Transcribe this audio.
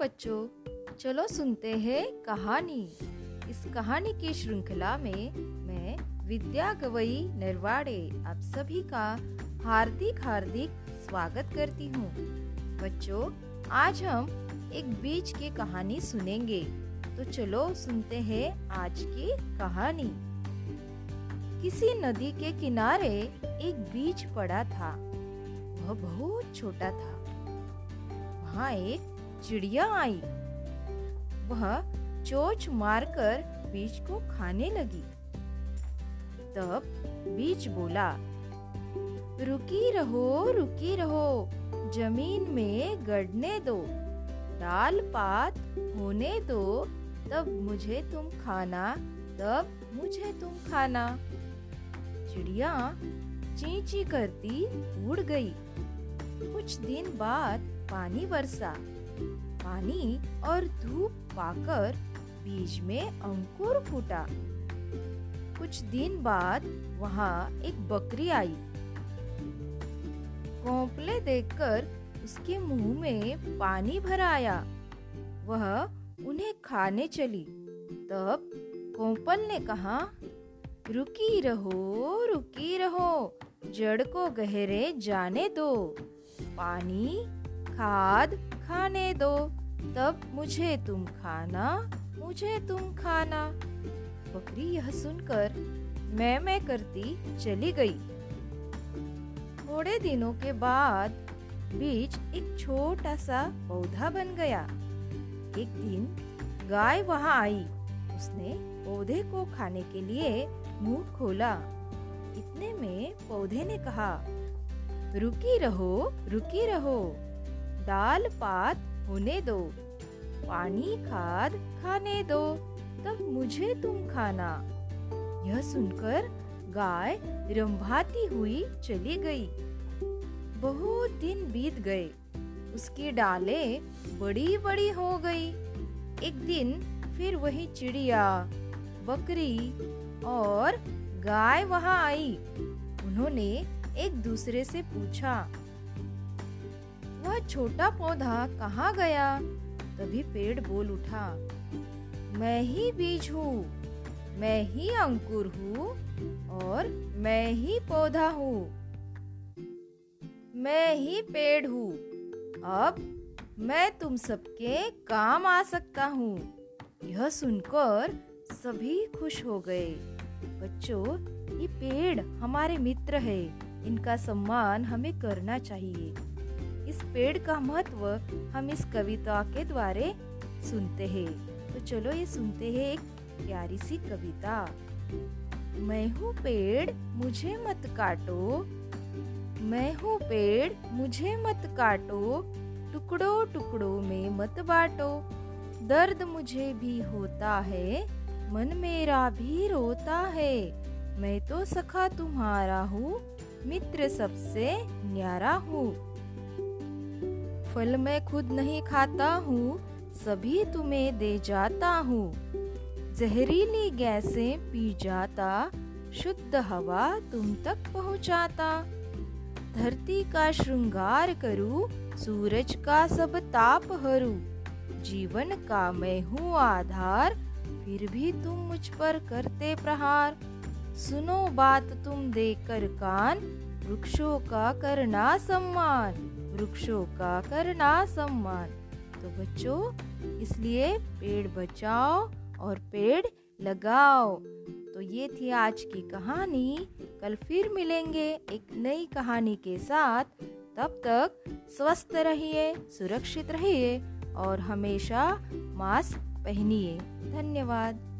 बच्चों, चलो सुनते हैं कहानी। इस कहानी की श्रृंखला में मैं, विद्या गवई नरवाड़े, आप सभी का हार्दिक हार्दिक स्वागत करती हूँ। बच्चों, आज हम एक बीच की कहानी सुनेंगे। तो चलो सुनते हैं आज की कहानी। किसी नदी के किनारे एक बीच पड़ा था। वह बहुत छोटा था। वहाँ एक चिड़िया आई। वह चोच मारकर बीज को खाने लगी। तब बीज बोला, रुकी रहो रुकी रहो, ज़मीन में गड़ने दो डाल पात होने दो, तब मुझे तुम खाना, तब मुझे तुम खाना। चिड़िया चींची करती उड़ गई। कुछ दिन बाद पानी बरसा। पानी और धूप पाकर बीज में अंकुर फूटा। कुछ दिन बाद वहाँ एक बकरी आई। कोंपले देखकर उसके मुँह में पानी भर आया। वह उन्हें खाने चली। तब कोंपल ने कहा, रुकी रहो रुकी रहो, जड़ को गहरे जाने दो। पानी खाद खाने दो। तब मुझे तुम खाना, मुझे तुम खाना। बकरी यह सुनकर मैं मैं करती चली गई। थोड़े दिनों के बाद बीज एक छोटा सा पौधा बन गया। एक दिन गाय वहाँ आई। उसने पौधे को खाने के लिए मुँह खोला। इतने में पौधे ने कहा, रुकी रहो रुकी रहो। दाल पात होने दो, पानी खाद खाने दो, तब मुझे तुम खाना। यह सुनकर गाय रंभाती हुई चली गई। बहुत दिन बीत गए। उसकी डाले बड़ी बड़ी हो गई। एक दिन फिर वही चिड़िया, बकरी और गाय वहाँ आई। उन्होंने एक दूसरे से पूछा वह छोटा पौधा कहाँ गया? तभी पेड़ बोल उठा, मैं ही बीज हूँ, मैं ही अंकुर हूँ और मैं ही पौधा हूँ। मैं ही पेड़ हूँ। अब मैं तुम सबके काम आ सकता हूँ। यह सुनकर सभी खुश हो गए। बच्चों, ये पेड़ हमारे मित्र है। इनका सम्मान हमें करना चाहिए। इस पेड़ का महत्व हम इस कविता के द्वारे सुनते हैं। तो चलो ये सुनते हैं एक प्यारी सी कविता। मैं हूँ पेड़, मुझे मत काटो। मैं हूँ पेड़, मुझे मत काटो। टुकड़ों टुकड़ों में मत बांटो। दर्द मुझे भी होता है, मन मेरा भी रोता है। मैं तो सखा तुम्हारा हूँ, मित्र सबसे न्यारा हूँ। फल मैं खुद नहीं खाता हूँ, सभी तुम्हें दे जाता हूँ। जहरीली गैसें पी जाता, शुद्ध हवा तुम तक पहुँचाता। धरती का श्रृंगार करूँ, सूरज का सब ताप हरू जीवन का मैं हूँ आधार, फिर भी तुम मुझ पर करते प्रहार। सुनो बात तुम देकर कान, वृक्षों का करना सम्मान। वृक्षों का करना सम्मान। तो बच्चों, इसलिए पेड़ बचाओ और पेड़ लगाओ। तो ये थी आज की कहानी। कल फिर मिलेंगे एक नई कहानी के साथ। तब तक स्वस्थ रहिए, सुरक्षित रहिए और हमेशा मास्क पहनिए। धन्यवाद।